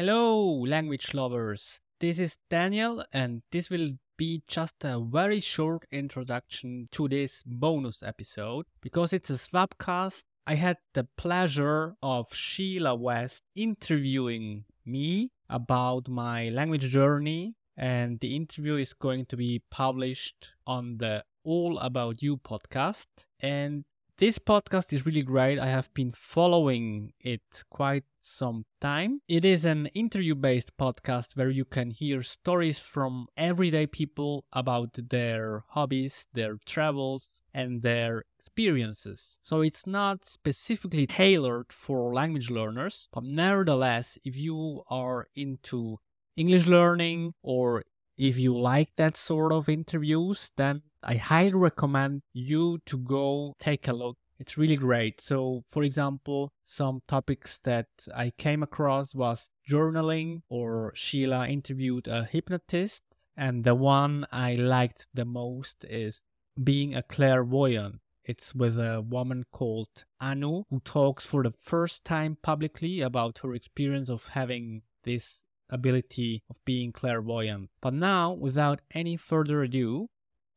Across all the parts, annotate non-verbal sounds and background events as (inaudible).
Hello, language lovers. This is Daniel, and this will be just a very short introduction to this bonus episode because it's a swapcast. I had the pleasure of Sheila West interviewing me about my language journey, and the interview is going to be published on the All About You podcast. And this podcast is really great. I have been following it quite some time. It is an interview based podcast where you can hear stories from everyday people about their hobbies, their travels, and their experiences. So it's not specifically tailored for language learners, but nevertheless, if you are into English learning or if you like that sort of interviews, then I highly recommend you to go take a look. It's really great. So, for example, some topics that I came across was journaling or Sheila interviewed a hypnotist and the one I liked the most is being a clairvoyant. It's with a woman called Anu who talks for the first time publicly about her experience of having this ability of being clairvoyant. But now, without any further ado,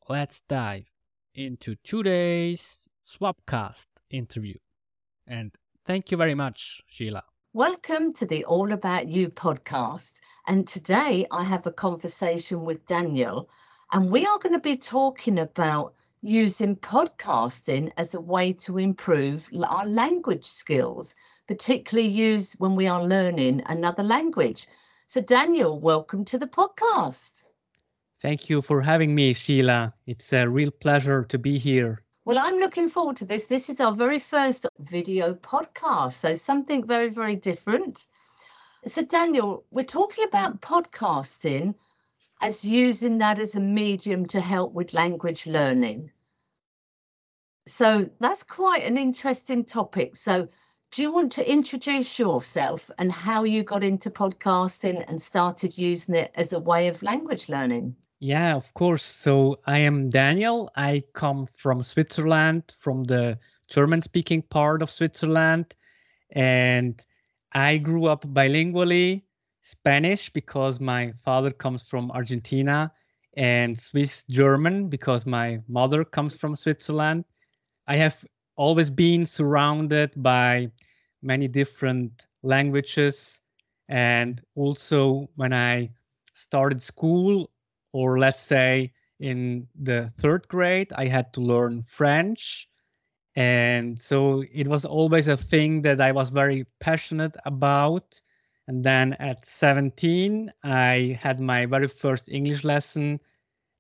let's dive into today's Swapcast interview. And thank you very much, Sheila. Welcome to the All About You podcast. And today I have a conversation with Daniel, and we are going to be talking about using podcasting as a way to improve our language skills, particularly use when we are learning another language. So, Daniel, welcome to the podcast. Thank you for having me, Sheila. It's a real pleasure to be here. Well, I'm looking forward to this. This is our very first video podcast, so something very, very different. So, Daniel, we're talking about podcasting as using that as a medium to help with language learning. So, that's quite an interesting topic. So, do you want to introduce yourself and how you got into podcasting and started using it as a way of language learning? Yeah, of course. So I am Daniel. I come from Switzerland, from the German speaking part of Switzerland. And I grew up bilingually Spanish because my father comes from Argentina and Swiss German because my mother comes from Switzerland. I have always been surrounded by many different languages. And also, when I started school, or let's say in the third grade, I had to learn French. And so it was always a thing that I was very passionate about. And then at 17, I had my very first English lesson.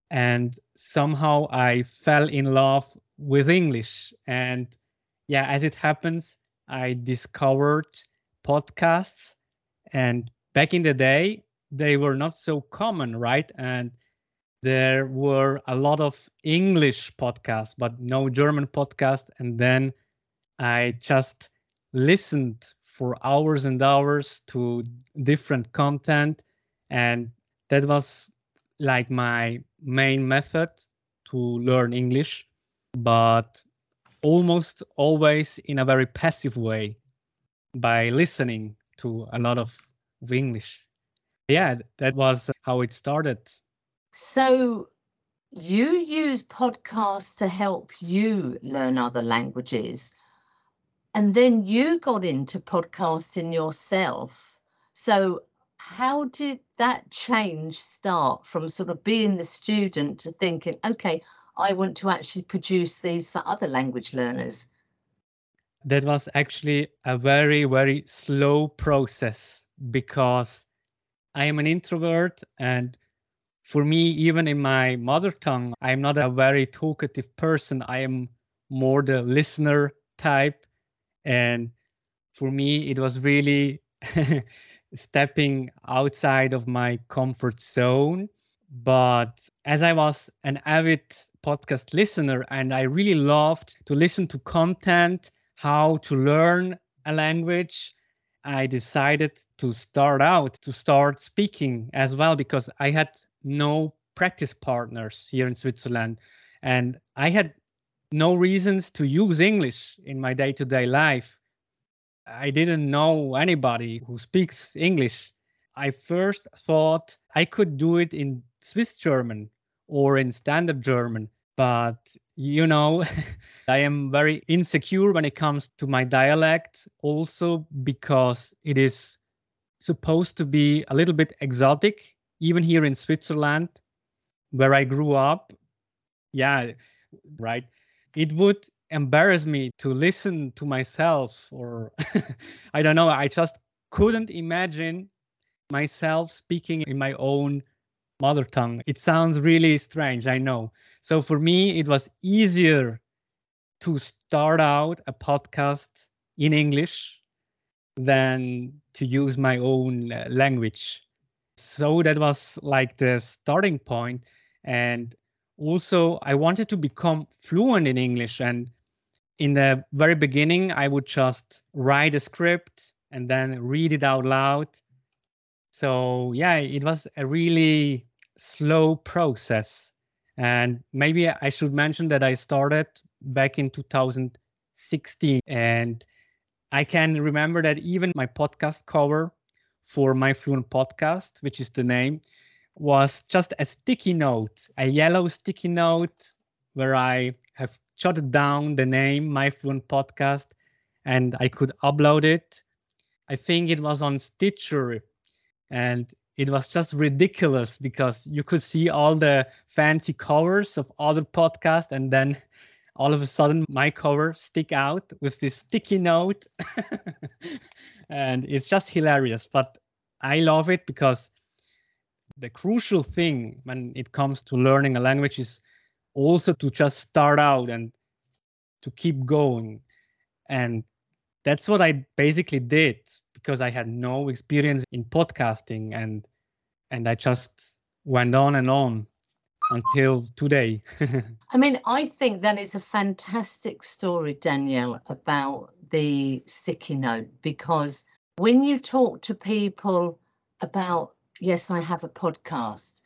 And somehow I fell in love with English. And yeah, as it happens, I discovered podcasts. And back in the day, they were not so common, right? And there were a lot of English podcasts, but no German podcast. And then I just listened for hours and hours to different content. And that was like my main method to learn English. But almost always in a very passive way by listening to a lot of, English. Yeah, that was how it started. So you use podcasts to help you learn other languages. And then you got into podcasting yourself. So, how did that change start from sort of being the student to thinking, okay, I want to actually produce these for other language learners? That was actually a very, very slow process because I am an introvert. And for me, even in my mother tongue, I'm not a very talkative person. I am more the listener type. And for me, it was really (laughs) stepping outside of my comfort zone. But as I was an avid podcast listener and I really loved to listen to content, how to learn a language, I decided to start out to start speaking as well because I had no practice partners here in Switzerland and I had no reasons to use English in my day to day life. I didn't know anybody who speaks English. I first thought I could do it in Swiss German or in standard German. But, you know, (laughs) I am very insecure when it comes to my dialect, also because it is supposed to be a little bit exotic, even here in Switzerland, where I grew up. Yeah, right. It would embarrass me to listen to myself, or (laughs) I don't know. I just couldn't imagine myself speaking in my own mother tongue. It sounds really strange, I know. So for me, it was easier to start out a podcast in English than to use my own uh, language. So that was like the starting point. And also, I wanted to become fluent in English. And in the very beginning, I would just write a script and then read it out loud. So, yeah, it was a really slow process. And maybe I should mention that I started back in 2016. And I can remember that even my podcast cover for my Fluent podcast, which is the name, was just a sticky note, a yellow sticky note where I have jotted down the name, my Fluent podcast, and I could upload it. I think it was on Stitcher. And it was just ridiculous because you could see all the fancy covers of other podcasts and then all of a sudden my cover stick out with this sticky note. (laughs) And it's just hilarious but i love it because the crucial thing when it comes to learning a language is also to just start out and to keep going. And that's what i basically did because I had no experience in podcasting and and I just went on and on until today. (laughs) I mean, I think that is a fantastic story, Danielle, about the sticky note because when you talk to people about, yes, I have a podcast,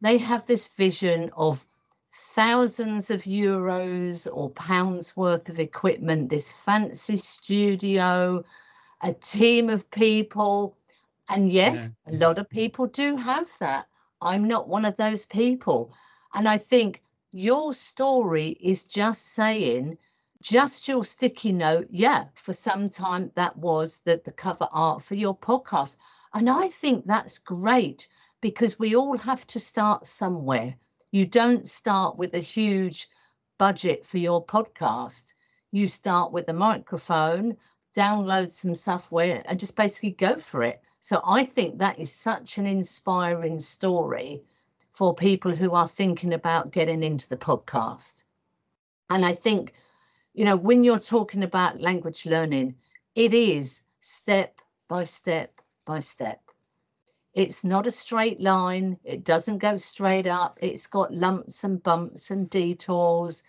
they have this vision of thousands of euros or pounds worth of equipment, this fancy studio, a team of people. And yes, yeah. a lot of people do have that. I'm not one of those people. And I think your story is just saying, just your sticky note. Yeah, for some time that was the, the cover art for your podcast. And I think that's great because we all have to start somewhere. You don't start with a huge budget for your podcast. You start with a microphone, download some software and just basically go for it. So I think that is such an inspiring story for people who are thinking about getting into the podcast. And I think, you know, when you're talking about language learning, it is step by step by step. It's not a straight line, it doesn't go straight up, it's got lumps and bumps and detours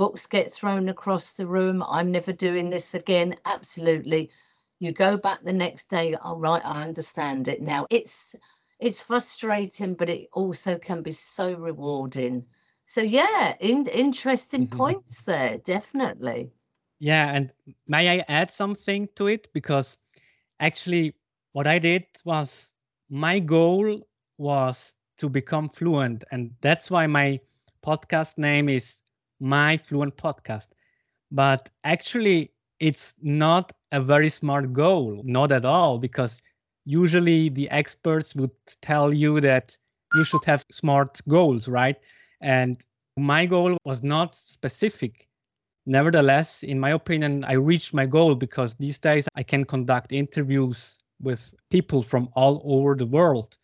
books get thrown across the room. I'm never doing this again. Absolutely. You go back the next day. All oh, right, I understand it now. It's it's frustrating, but it also can be so rewarding. So yeah, in, interesting mm-hmm. points there, definitely. Yeah, and may I add something to it because actually what I did was my goal was to become fluent and that's why my podcast name is my Fluent podcast. But actually, it's not a very smart goal, not at all, because usually the experts would tell you that you should have smart goals, right? And my goal was not specific. Nevertheless, in my opinion, I reached my goal because these days I can conduct interviews with people from all over the world.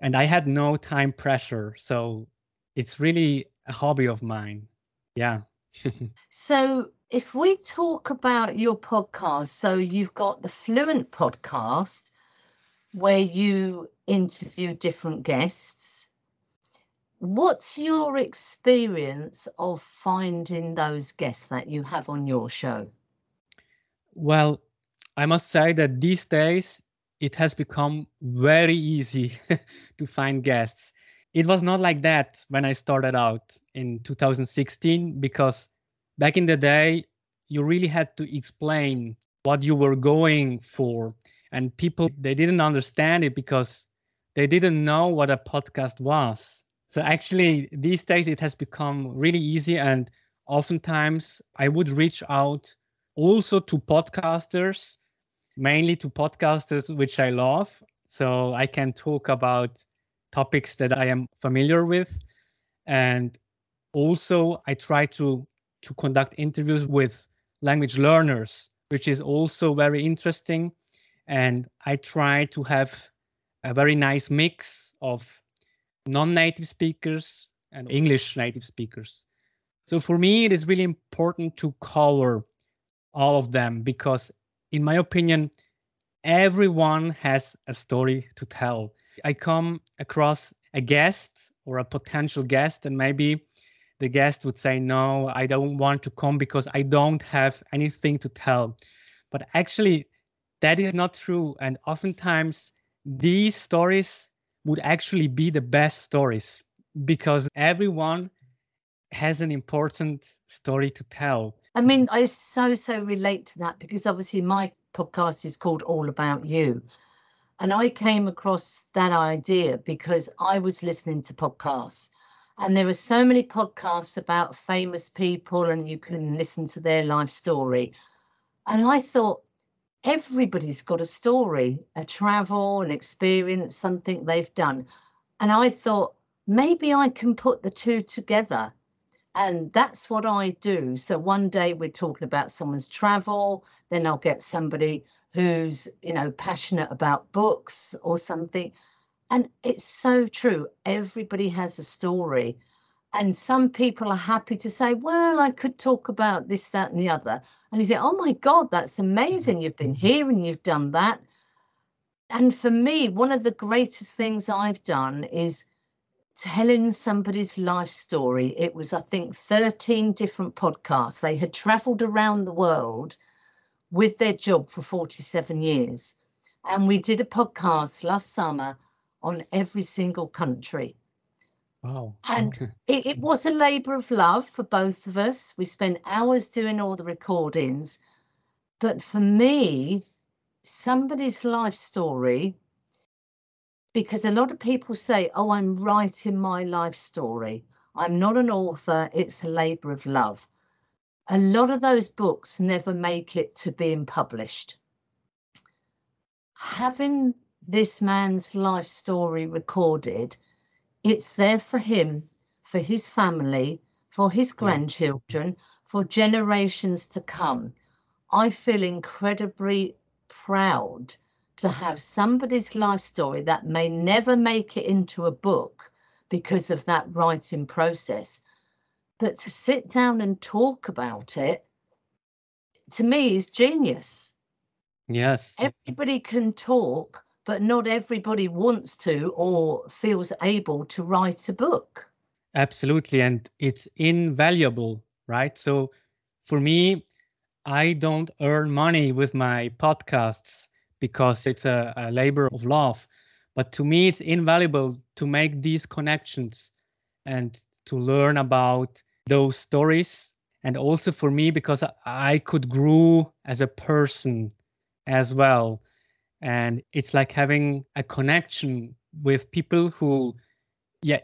And I had no time pressure. So it's really a hobby of mine. Yeah. (laughs) so if we talk about your podcast, so you've got the Fluent podcast where you interview different guests. What's your experience of finding those guests that you have on your show? Well, I must say that these days it has become very easy (laughs) to find guests it was not like that when I started out in 2016 because back in the day you really had to explain what you were going for and people they didn't understand it because they didn't know what a podcast was. So actually these days it has become really easy and oftentimes I would reach out also to podcasters, mainly to podcasters which I love. So I can talk about topics that I am familiar with. And also I try to to conduct interviews with language learners, which is also very interesting. And I try to have a very nice mix of non-native speakers and English native speakers. So for me, it is really important to cover all of them because, in my opinion, everyone has a story to tell. I come across a guest or a potential guest, and maybe the guest would say, No, I don't want to come because I don't have anything to tell. But actually, that is not true. And oftentimes, these stories would actually be the best stories because everyone has an important story to tell. I mean, I so, so relate to that because obviously my podcast is called All About You. And I came across that idea because I was listening to podcasts. And there are so many podcasts about famous people, and you can listen to their life story. And I thought, everybody's got a story, a travel, an experience, something they've done. And I thought, maybe I can put the two together and that's what I do. So one day we're talking about someone's travel, then I'll get somebody who's, you know, passionate about books or something. And it's so true. Everybody has a story. And some people are happy to say, well, I could talk about this, that, and the other. And you think, oh my God, that's mm-hmm. amazing. You've been mm-hmm. here and you've done that. And for me, one of the greatest things I've done is telling somebody's life story. It was, I think, 13 different podcasts. They had traveled around the world with their job for 47 years. And we did a podcast last summer on every single country. Wow. And it, it was a labor of love for both of us. We spent hours doing all the recordings. But for me, somebody's life story because a lot of people say, Oh, I'm writing my life story. I'm not an author, it's a labor of love. A lot of those books never make it to being published. Having this man's life story recorded, it's there for him, for his family, for his grandchildren, for generations to come. I feel incredibly proud to have somebody's life story that may never make it into a book because of that writing process, but to sit down and talk about it, to me, is genius. Yes. Everybody can talk, but not everybody wants to or feels able to write a book. Absolutely. And it's invaluable, right? So for me, I don't earn money with my podcasts because it's a, a labor of love. But to me, it's invaluable to make these connections and to learn about those stories. And also for me, because I could grow as a person as well. And it's like having a connection with people who, yeah,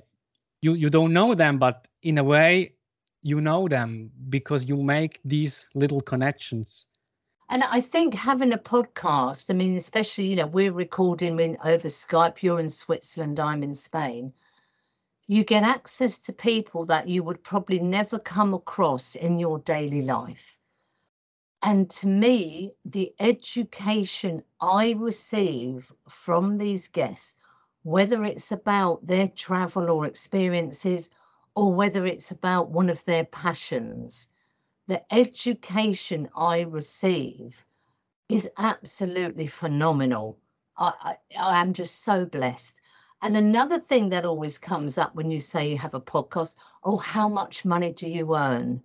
you, you don't know them, but in a way, you know them because you make these little connections. And I think having a podcast, I mean, especially, you know, we're recording in, over Skype, you're in Switzerland, I'm in Spain. You get access to people that you would probably never come across in your daily life. And to me, the education I receive from these guests, whether it's about their travel or experiences, or whether it's about one of their passions, the education I receive is absolutely phenomenal. I, I, I am just so blessed. And another thing that always comes up when you say you have a podcast oh, how much money do you earn?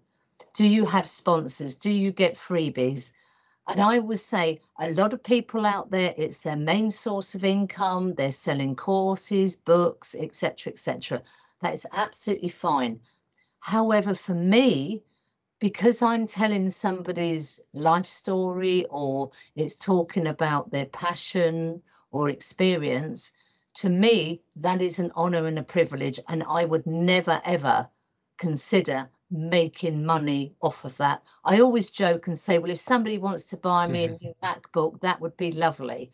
Do you have sponsors? Do you get freebies? And I would say a lot of people out there, it's their main source of income. They're selling courses, books, etc., etc. That is absolutely fine. However, for me, because I'm telling somebody's life story or it's talking about their passion or experience, to me, that is an honor and a privilege. And I would never, ever consider making money off of that. I always joke and say, well, if somebody wants to buy me a new MacBook, that would be lovely.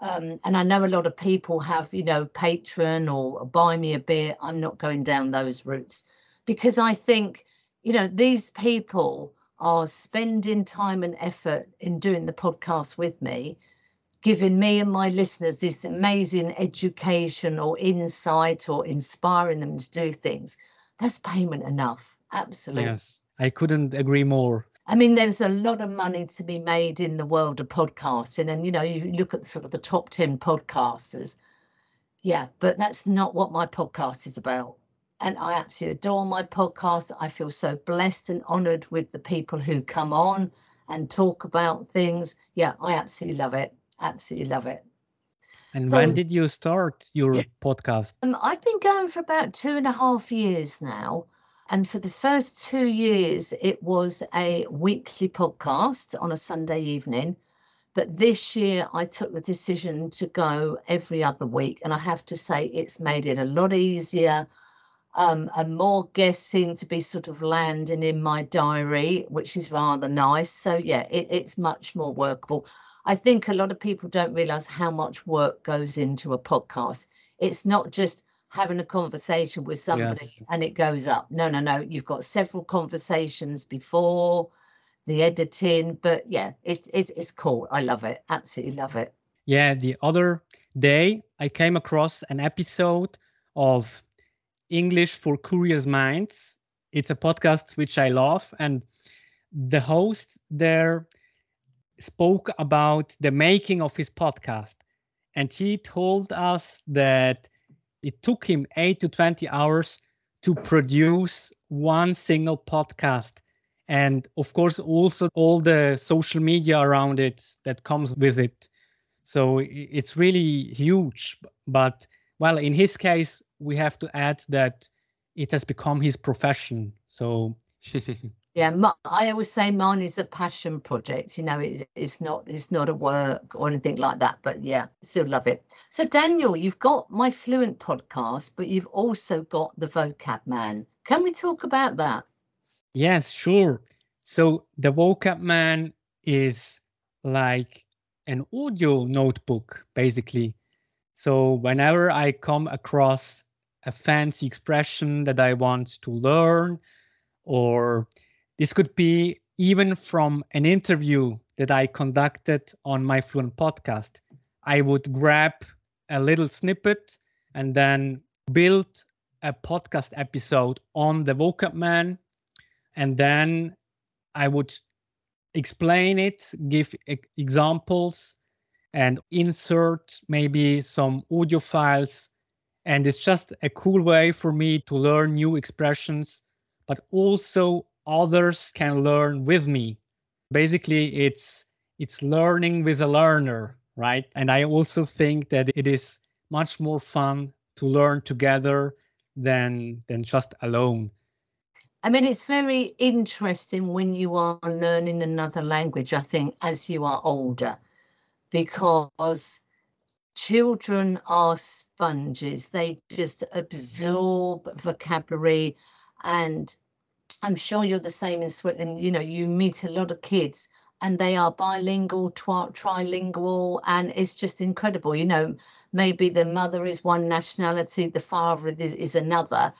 Um, and I know a lot of people have, you know, Patreon or buy me a beer. I'm not going down those routes because I think, you know, these people are spending time and effort in doing the podcast with me, giving me and my listeners this amazing education or insight or inspiring them to do things. That's payment enough. Absolutely. Yes, I couldn't agree more. I mean, there's a lot of money to be made in the world of podcasting. And, you know, you look at sort of the top 10 podcasters. Yeah, but that's not what my podcast is about. And I absolutely adore my podcast. I feel so blessed and honored with the people who come on and talk about things. Yeah, I absolutely love it. Absolutely love it. And so, when did you start your podcast? Um, I've been going for about two and a half years now. And for the first two years, it was a weekly podcast on a Sunday evening. But this year, I took the decision to go every other week. And I have to say, it's made it a lot easier um, and more guests seem to be sort of landing in my diary, which is rather nice. So, yeah, it, it's much more workable. I think a lot of people don't realize how much work goes into a podcast. It's not just having a conversation with somebody and it goes up. No, no, no. You've got several conversations before the editing, but yeah, it's it's it's cool. I love it. Absolutely love it. Yeah, the other day I came across an episode of English for Curious Minds. It's a podcast which I love, and the host there spoke about the making of his podcast, and he told us that it took him 8 to 20 hours to produce one single podcast and of course also all the social media around it that comes with it so it's really huge but well in his case we have to add that it has become his profession so (laughs) Yeah, I always say mine is a passion project. You know, it, it's not it's not a work or anything like that. But yeah, still love it. So Daniel, you've got my Fluent podcast, but you've also got the Vocab Man. Can we talk about that? Yes, sure. So the Vocab Man is like an audio notebook, basically. So whenever I come across a fancy expression that I want to learn or this could be even from an interview that I conducted on my Fluent podcast. I would grab a little snippet and then build a podcast episode on the vocab man. And then I would explain it, give examples, and insert maybe some audio files. And it's just a cool way for me to learn new expressions, but also others can learn with me. Basically it's it's learning with a learner right? And i also think that it is much more fun to learn together than than just alone. I mean it's very interesting when you are learning another language i think as you are older because children are sponges they just mm-hmm. absorb vocabulary and I'm sure you're the same in Switzerland. You know, you meet a lot of kids and they are bilingual, twi- trilingual, and it's just incredible. You know, maybe the mother is one nationality, the father is, is another,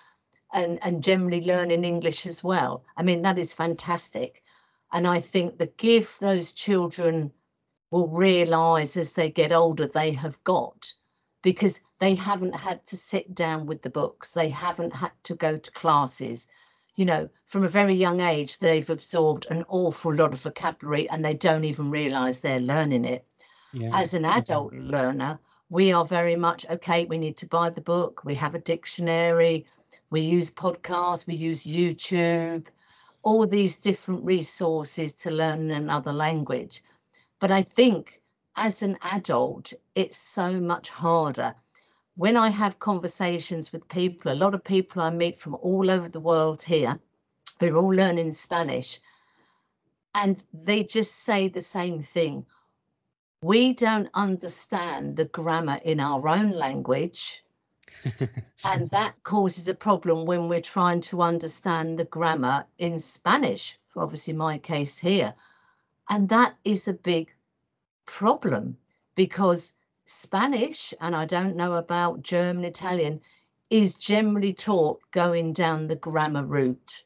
and, and generally learning English as well. I mean, that is fantastic. And I think the gift those children will realize as they get older they have got because they haven't had to sit down with the books, they haven't had to go to classes you know, from a very young age, they've absorbed an awful lot of vocabulary and they don't even realize they're learning it. Yeah. As an adult learner, we are very much okay, we need to buy the book, we have a dictionary, we use podcasts, we use YouTube, all these different resources to learn another language. But I think as an adult, it's so much harder when I have conversations with people, a lot of people I meet from all over the world here, who are all learning Spanish, and they just say the same thing. We don't understand the grammar in our own language. and that (laughs) causes a problem when we're trying to understand the grammar in Spanish, for obviously my case here. And that is a big problem because Spanish, and I don't know about German, Italian, is generally taught going down the grammar route.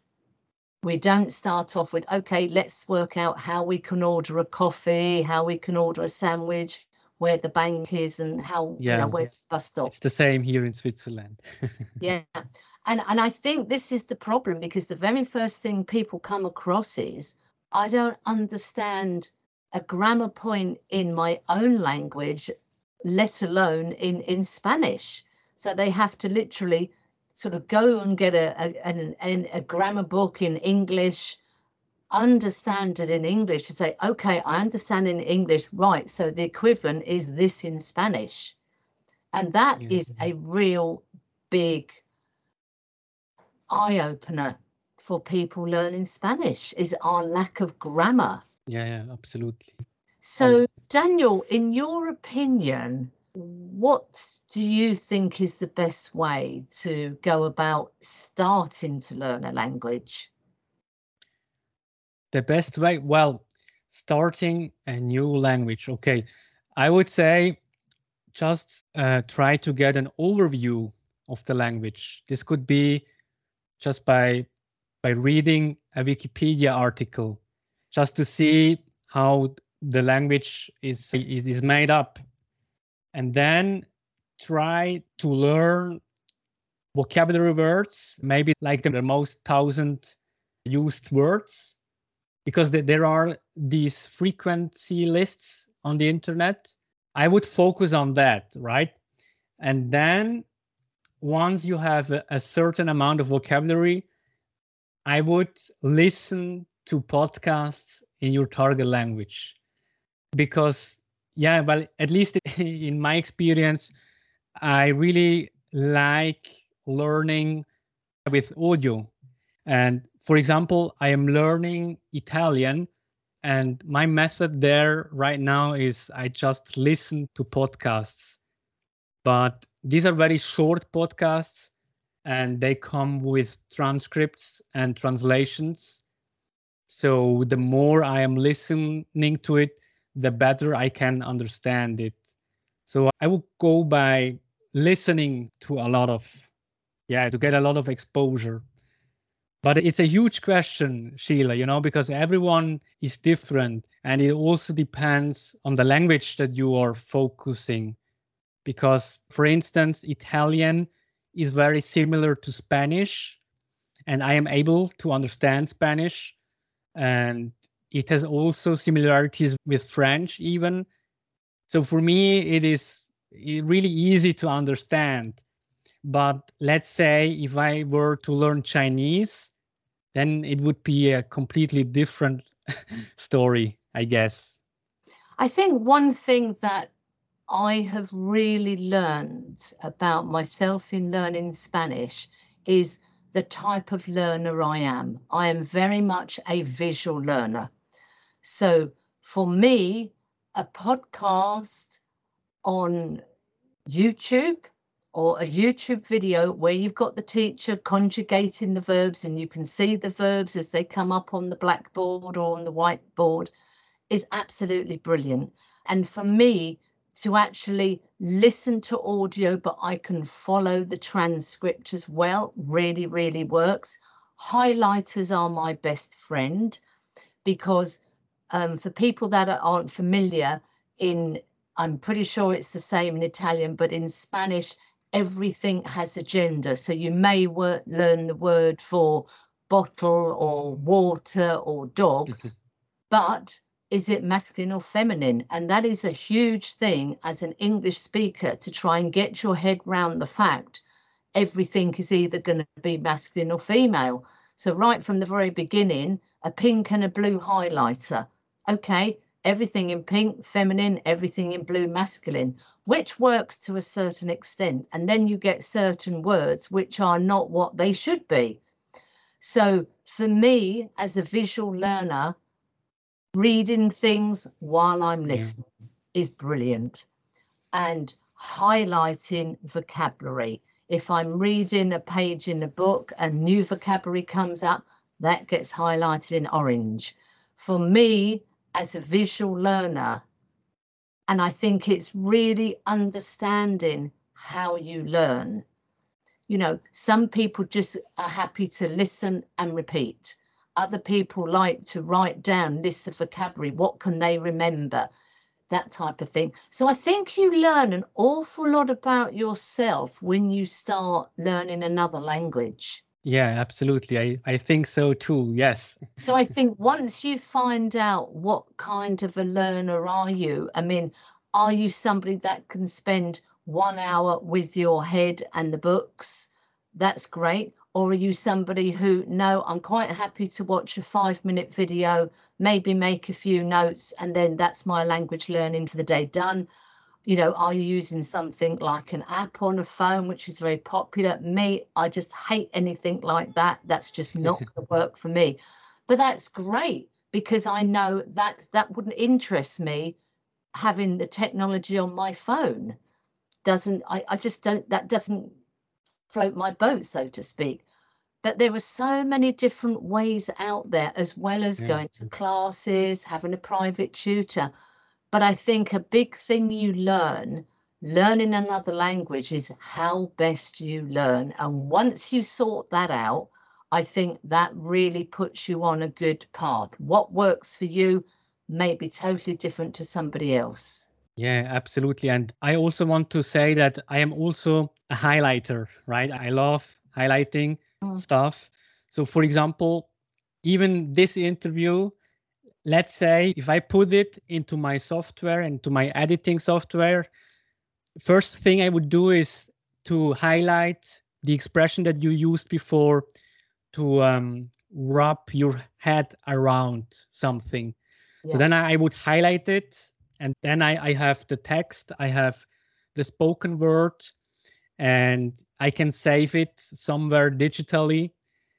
We don't start off with, okay, let's work out how we can order a coffee, how we can order a sandwich, where the bank is and how yeah. you know where's the bus stop. It's the same here in Switzerland. (laughs) yeah. And and I think this is the problem because the very first thing people come across is I don't understand a grammar point in my own language, let alone in, in Spanish. So they have to literally sort of go and get a, a, a, a grammar book in English understand it in English to say, okay, I understand in English, right? So the equivalent is this in Spanish. And that yeah. is a real big eye opener for people learning Spanish is our lack of grammar. Yeah, yeah, absolutely. So, Daniel, in your opinion, what do you think is the best way to go about starting to learn a language? the best way well starting a new language okay i would say just uh, try to get an overview of the language this could be just by by reading a wikipedia article just to see how the language is is, is made up. And then try to learn vocabulary words maybe like the most thousand used words because there are these frequency lists on the internet. I would focus on that right? And then once you have a, a certain amount of vocabulary i would listen to podcasts in your target language because yeah well at least (laughs) in my experience i really like learning with audio and for example, I am learning Italian, and my method there right now is I just listen to podcasts. But these are very short podcasts, and they come with transcripts and translations. So the more I am listening to it, the better I can understand it. So I will go by listening to a lot of, yeah, to get a lot of exposure. But it's a huge question, Sheila, you know, because everyone is different. And it also depends on the language that you are focusing. Because, for instance, Italian is very similar to Spanish, and I am able to understand Spanish. And it has also similarities with French, even. So for me, it is really easy to understand. But let's say if I were to learn Chinese, then it would be a completely different (laughs) story, I guess. I think one thing that I have really learned about myself in learning Spanish is the type of learner I am. I am very much a visual learner. So for me, a podcast on YouTube or a YouTube video where you've got the teacher conjugating the verbs and you can see the verbs as they come up on the blackboard or on the whiteboard is absolutely brilliant. And for me, to actually listen to audio, but I can follow the transcript as well, really, really works. Highlighters are my best friend because um, for people that aren't familiar, in I'm pretty sure it's the same in Italian, but in Spanish, everything has a gender. So you may wor- learn the word for bottle or water or dog, but is it masculine or feminine? And that is a huge thing as an English speaker to try and get your head round the fact everything is either going to be masculine or female. So, right from the very beginning, a pink and a blue highlighter. Okay, everything in pink feminine everything in blue masculine which works to a certain extent and then you get certain words which are not what they should be so for me, as a visual learner, reading things while I'm listening yeah. is brilliant. And highlighting vocabulary. If I'm reading a page in a book and new vocabulary comes up, that gets highlighted in orange. For me, as a visual learner, and I think it's really understanding how you learn. You know, some people just are happy to listen and repeat. Other people like to write down lists of vocabulary. What can they remember? That type of thing. So I think you learn an awful lot about yourself when you start learning another language. Yeah, absolutely. I, I think so too. Yes. So I think once you find out what kind of a learner are you, I mean, are you somebody that can spend one hour with your head and the books? That's great. Or are you somebody who, no, I'm quite happy to watch a five minute video, maybe make a few notes, and then that's my language learning for the day done? You know, are you using something like an app on a phone, which is very popular? Me, I just hate anything like that. That's just not (laughs) going to work for me. But that's great because I know that that wouldn't interest me having the technology on my phone doesn't I, I just don't that doesn't float my boat so to speak but there are so many different ways out there as well as yeah. going to classes having a private tutor but i think a big thing you learn learning another language is how best you learn and once you sort that out i think that really puts you on a good path what works for you may be totally different to somebody else. Yeah, absolutely. And I also want to say that I am also a highlighter, right? I love highlighting mm. stuff. So, for example, even this interview, let's say if I put it into my software, and to my editing software, first thing I would do is to highlight the expression that you used before to um, wrap your head around something. Yeah. So then I, I would highlight it and then I, I have the text, I have the spoken word, and I can save it somewhere digitally.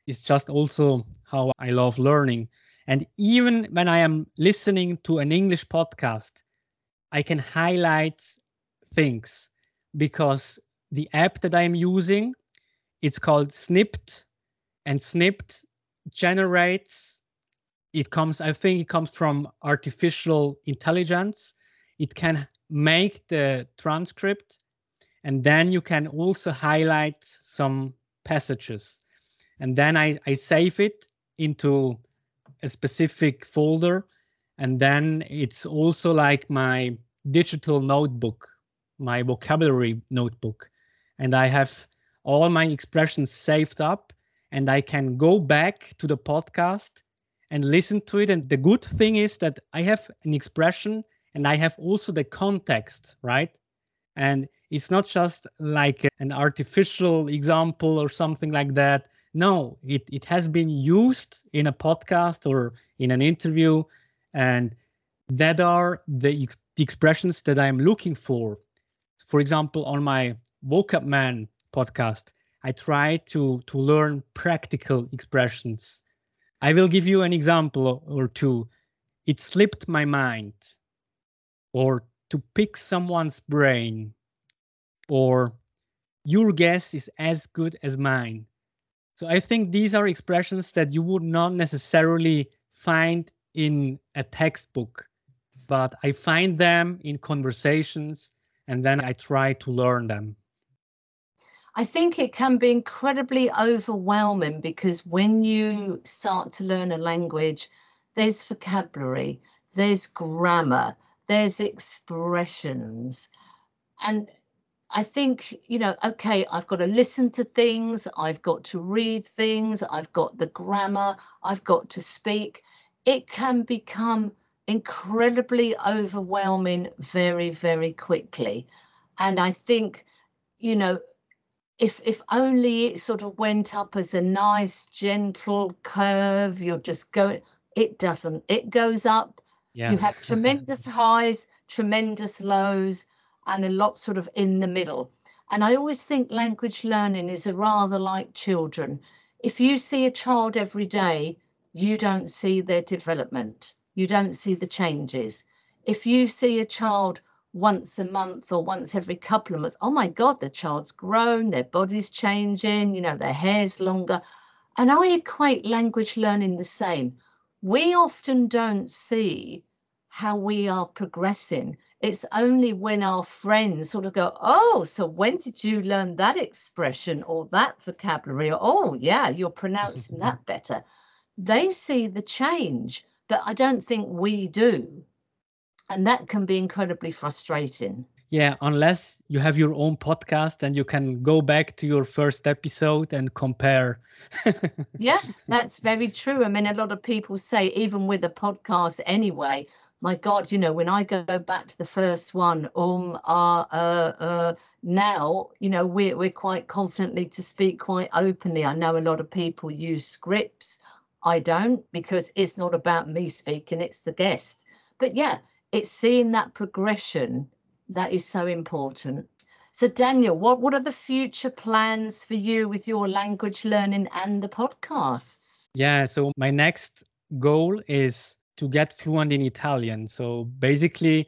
It's just also how I love learning. And even when I am listening to an English podcast, I can highlight things because the app that I'm using, it's called Snipd, and Snipd generates it comes i think it comes from artificial intelligence. It can make the transcript and then you can also highlight some passages. And then i, I save it into a specific folder and then it's also like my digital notebook my vocabulary notebook. And i have all my expressions saved up and i can go back to the podcast and listen to it. And the good thing is that I have an expression and I have also the context, right? And it's not just like an artificial example or something like that. No, it, it has been used in a podcast or in an interview. And that are the, ex- expressions that I'm looking for. For example, on my Vocab Man podcast, I try to, to learn practical expressions I will give you an example or two. It slipped my mind, or to pick someone's brain, or your guess is as good as mine. So I think these are expressions that you would not necessarily find in a textbook, but I find them in conversations and then I try to learn them. I think it can be incredibly overwhelming because when you mm. start to learn a language, there's vocabulary, there's grammar, there's expressions. And I think, you know, okay, I've got to listen to things, I've got to read things, I've got the grammar, I've got to speak. It can become incredibly overwhelming very, very quickly. And I think, you know, if if only it sort of went up as a nice gentle curve you're just going it doesn't it goes up yeah. you have tremendous highs tremendous lows and a lot sort of in the middle and i always think language learning is a rather like children if you see a child every day, you don't see their development, you don't see the changes. If you see a child once a month or once every couple of months, oh my God, the child's grown, their body's changing, you know, their hair's longer. And I equate language learning the same. We often don't see how we are progressing. It's only when our friends sort of go, Oh, so when did you learn that expression or that vocabulary? Or, oh, yeah, you're pronouncing (laughs) that better. They see the change, but I don't think we do. And that can be incredibly frustrating. Yeah, unless you have your own podcast and you can go back to your first episode and compare. (laughs) yeah, that's very true. I mean, a lot of people say, even with a podcast anyway, my God, you know, when I go back to the first one, um, uh, uh, uh, now, you know, we're, we're quite confidently to speak quite openly. I know a lot of people use scripts. I don't because it's not about me speaking, it's the guest. But yeah, it's seeing that progression that is so important. So, Daniel, what, what are the future plans for you with your language learning and the podcasts? Yeah, so my next goal is to get fluent in Italian. So basically,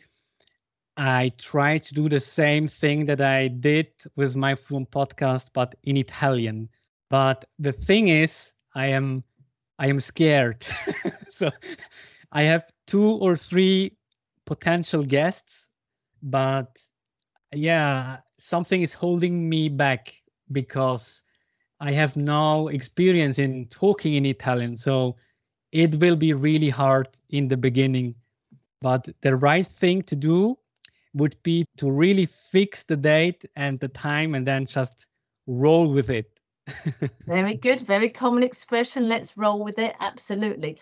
I try to do the same thing that I did with my Fluent podcast, but in Italian. But the thing is, I am I am scared. (laughs) so I have two or three potential guests, but yeah, something is holding me back because I have no experience in talking in Italian. So it will be really hard in the beginning. But the right thing to do would be to really fix the date and the time and then just roll with it. (laughs) very good. Very common expression. Let's roll with it. Absolutely.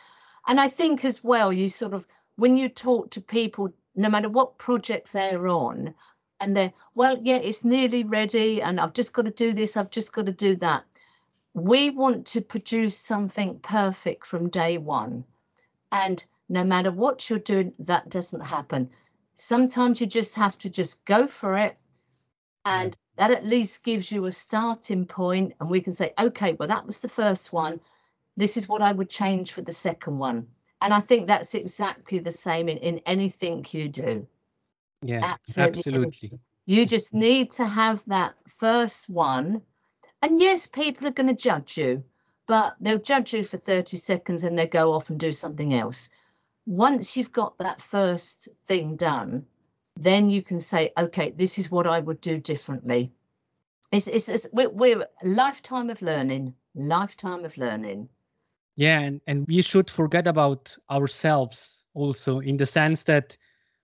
And I think as well, you sort of, when you talk to people, no matter what project they're on, and they're, well, yeah, it's nearly ready, and I've just got to do this, I've just got to do that we want to produce something perfect from day one. And no matter what you're doing, that doesn't happen. Sometimes you just have to just go for it. And that at least gives you a starting point, And we can say, okay, well, that was the first one. This is what I would change for the second one. And I think that's exactly the same in, in anything you do. Yeah, absolutely. absolutely. You just need to have that first one and yes, people are going to judge you, but they'll judge you for 30 seconds and they go off and do something else. Once you've got that first thing done, then you can say, okay, this is what I would do differently. It's, it's, it's we're, we're a lifetime of learning, lifetime of learning. Yeah, and, and we should forget about ourselves also in the sense that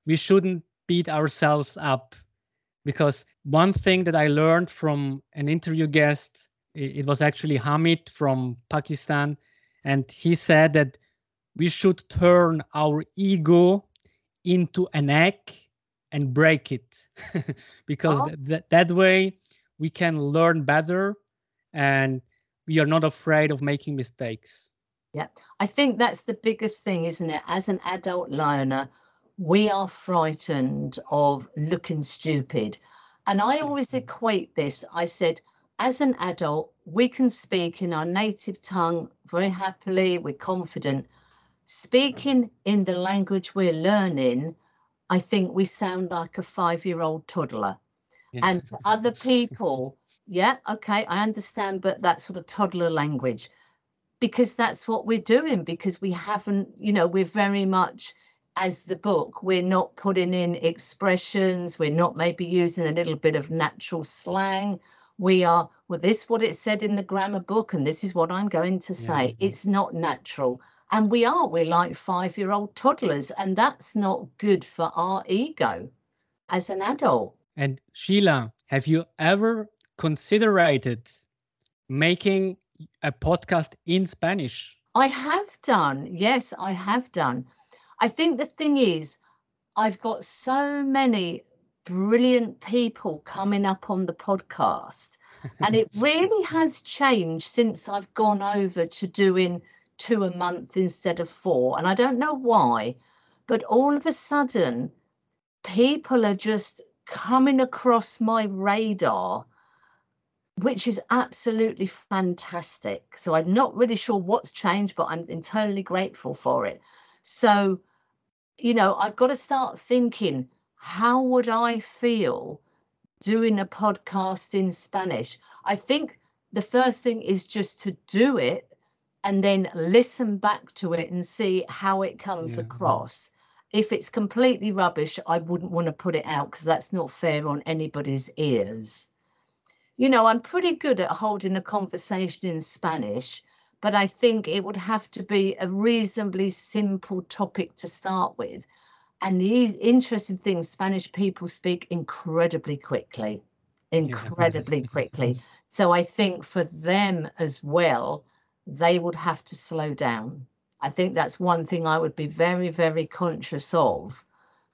we shouldn't beat ourselves up because one thing that I learned from an interview guest, it was actually Hamid from Pakistan, and he said that we should turn our ego into an egg and break it (laughs) because oh. th- that way we can learn better and we are not afraid of making mistakes. Yeah, I think that's the biggest thing, isn't it? As an adult learner, we are frightened of looking stupid. And I always mm-hmm. equate this. I said, as an adult, we can speak in our native tongue very happily, we're confident. Speaking in the language we're learning, I think we sound like a five year old toddler. Yeah. And to other people, yeah, okay, I understand, but that sort of toddler language, because that's what we're doing, because we haven't, you know, we're very much as the book. We're not putting in expressions. We're not maybe using a little bit of natural slang. We are, well, this what it said in the grammar book, and this is what I'm going to say. Yeah. It's not natural. And we are, we're like five year old toddlers, and that's not good for our ego as an adult. And Sheila, have you ever considered making a podcast in Spanish? I have done. Yes, I have done. I think the thing is, I've got so many brilliant people coming up on the podcast, and it (laughs) really has changed since I've gone over to doing two a month instead of four. And I don't know why, but all of a sudden, people are just coming across my radar which is absolutely fantastic. So I'm not really sure what's changed, but I'm internally grateful for it. So, you know, I've got to start thinking how would I feel doing a podcast in Spanish? I think the first thing is just to do it and then listen back to it and see how it comes Yeah. across. If it's completely rubbish, I wouldn't want to put it out because that's not fair on anybody's ears. You know, I'm pretty good at holding a conversation in Spanish, but I think it would have to be a reasonably simple topic to start with. And the interesting thing, Spanish people speak incredibly quickly, incredibly quickly. (laughs) So I think for them as well, they would have to slow down. I think that's one thing I would be very, very conscious of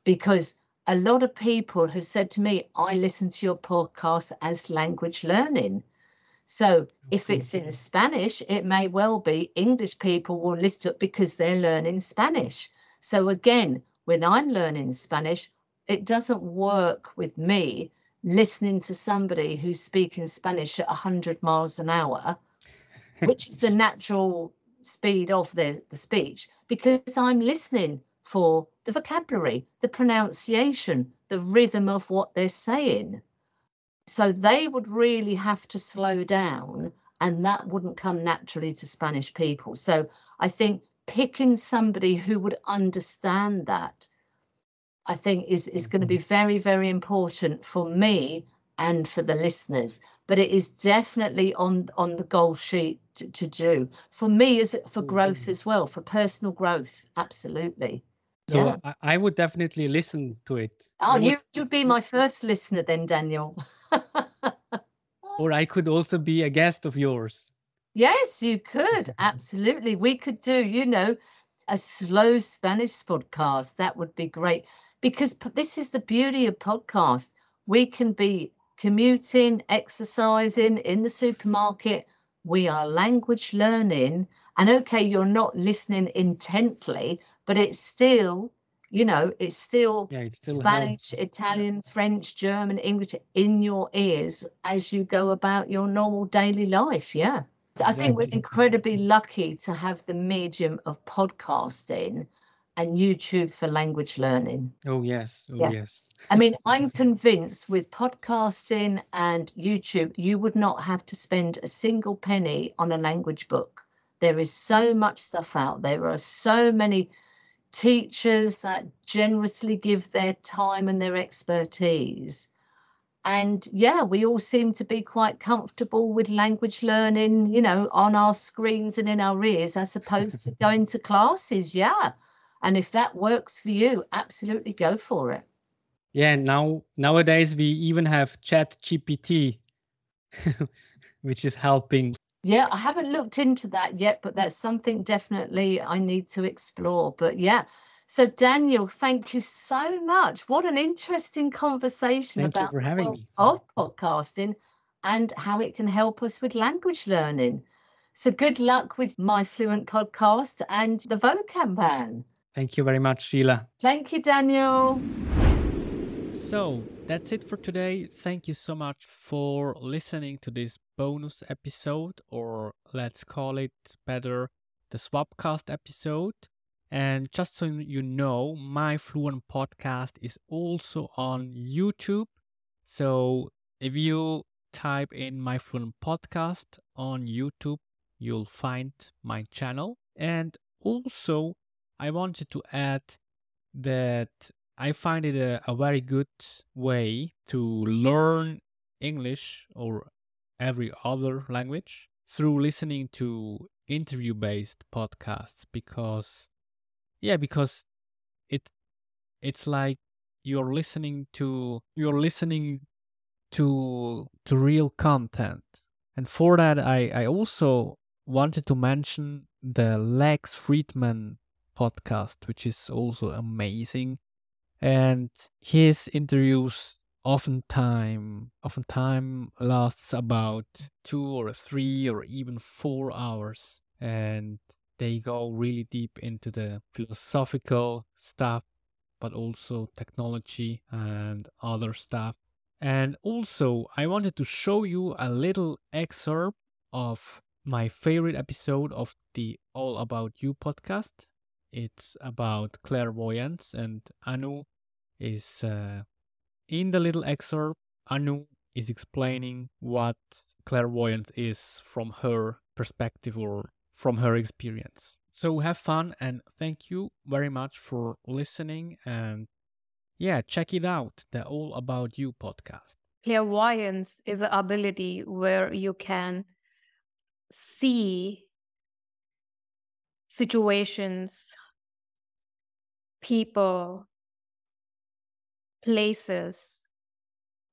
because a lot of people have said to me, I listen to your podcast as language learning. So if it's in Spanish, it may well be English people will listen to it because they're learning Spanish. So again, when I'm learning Spanish, it doesn't work with me listening to somebody who's speaking Spanish at 100 miles an hour, which is the (laughs) natural speed of the, the speech, because I'm listening for the vocabulary, the pronunciation, the rhythm of what they're saying. So they would really have to slow down, and that wouldn't come naturally to Spanish people. So I think picking somebody who would understand that, I think is, is going to be very, very important for me and for the listeners. But it is definitely on on the goal sheet to, to do for me as for growth Mhm. as well, for personal growth. Absolutely. So Yeah. I, I would definitely listen to it. Oh, would- you you'd be my first listener then, Daniel. (laughs) or I could also be a guest of yours. Yes, you could. (laughs) Absolutely. We could do, you know, a slow Spanish podcast. That would be great because this is the beauty of podcast. We can be commuting, exercising in the supermarket. We are language learning. And okay, you're not listening intently, but it's still, you know, it's still Yeah, it still. Spanish, Italian, French, German, English in your ears as you go about your normal daily life. Yeah. I think we're incredibly lucky to have the medium of podcasting and YouTube for language learning. Oh yes, oh Yeah. yes. I mean, I'm (laughs) convinced with podcasting and YouTube, you would not have to spend a single penny on a language book. There is so much stuff out there. There are so many teachers that generously give their time and their expertise. And yeah, we all seem to be quite comfortable with language learning, you know, on our screens and in our ears as opposed to (laughs) going to classes. Yeah. And if that works for you, absolutely go for it. Yeah, now nowadays we even have Chat GPT, (laughs) which is helping. Yeah, I haven't looked into that yet, but that's something definitely I need to explore. But yeah. So Daniel, thank you so much. What an interesting conversation Thank you about for having me. of podcasting and how it can help us with language learning. So good luck with my fluent podcast and the Vocab Man. Thank you very much, Sheila. Thank you, Daniel. So that's it for today. Thank you so much for listening to this bonus episode, or let's call it better, the Swapcast episode. And just so you know, my Fluent podcast is also on YouTube. So if you type in my Fluent podcast on YouTube, you'll find my channel. And also, I wanted to add that I find it a, a very good way to learn English or every other language through listening to interview based podcasts because yeah because it it's like you're listening to you're listening to to real content. And for that I I also wanted to mention the Lex Fridman podcast which is also amazing. And his interviews oftentimes oftentimes lasts about two or three or even four hours. And they go really deep into the philosophical stuff but also technology and other stuff. And also, I wanted to show you a little excerpt of my favorite episode of the All About You podcast. It's about clairvoyance, and Anu is uh, in the little excerpt. Anu is explaining what clairvoyance is from her perspective or from her experience. So have fun and thank you very much for listening and yeah, check it out, the All About You podcast. Clairvoyance is the ability where you can see situations, people, places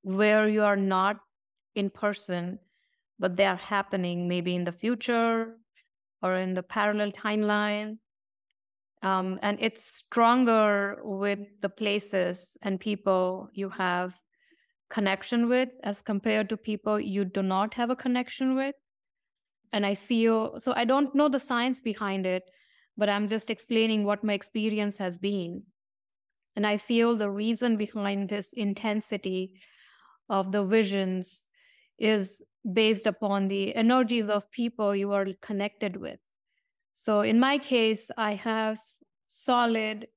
where you are not in person, but they are happening maybe in the future or in the parallel timeline. Um, and it's stronger with the places and people you have connection with as compared to people you do not have a connection with. And I feel so I don't know the science behind it, but I'm just explaining what my experience has been. And I feel the reason behind this intensity of the visions is based upon the energies of people you are connected with. So in my case, I have solid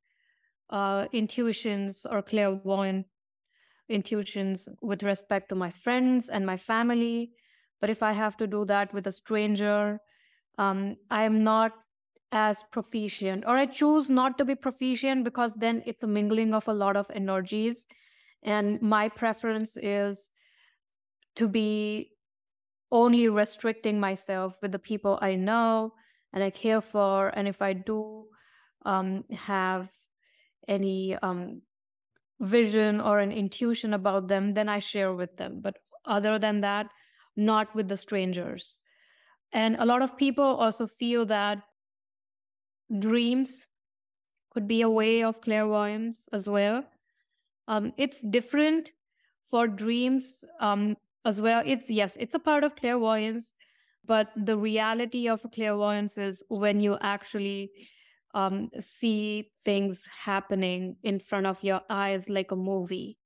uh, intuitions or clairvoyant intuitions with respect to my friends and my family. But if I have to do that with a stranger, um, I am not as proficient, or I choose not to be proficient because then it's a mingling of a lot of energies. And my preference is to be only restricting myself with the people I know and I care for. And if I do um, have any um, vision or an intuition about them, then I share with them. But other than that, not with the strangers. And a lot of people also feel that dreams could be a way of clairvoyance as well. Um, it's different for dreams um, as well. It's yes, it's a part of clairvoyance, but the reality of clairvoyance is when you actually um, see things happening in front of your eyes like a movie.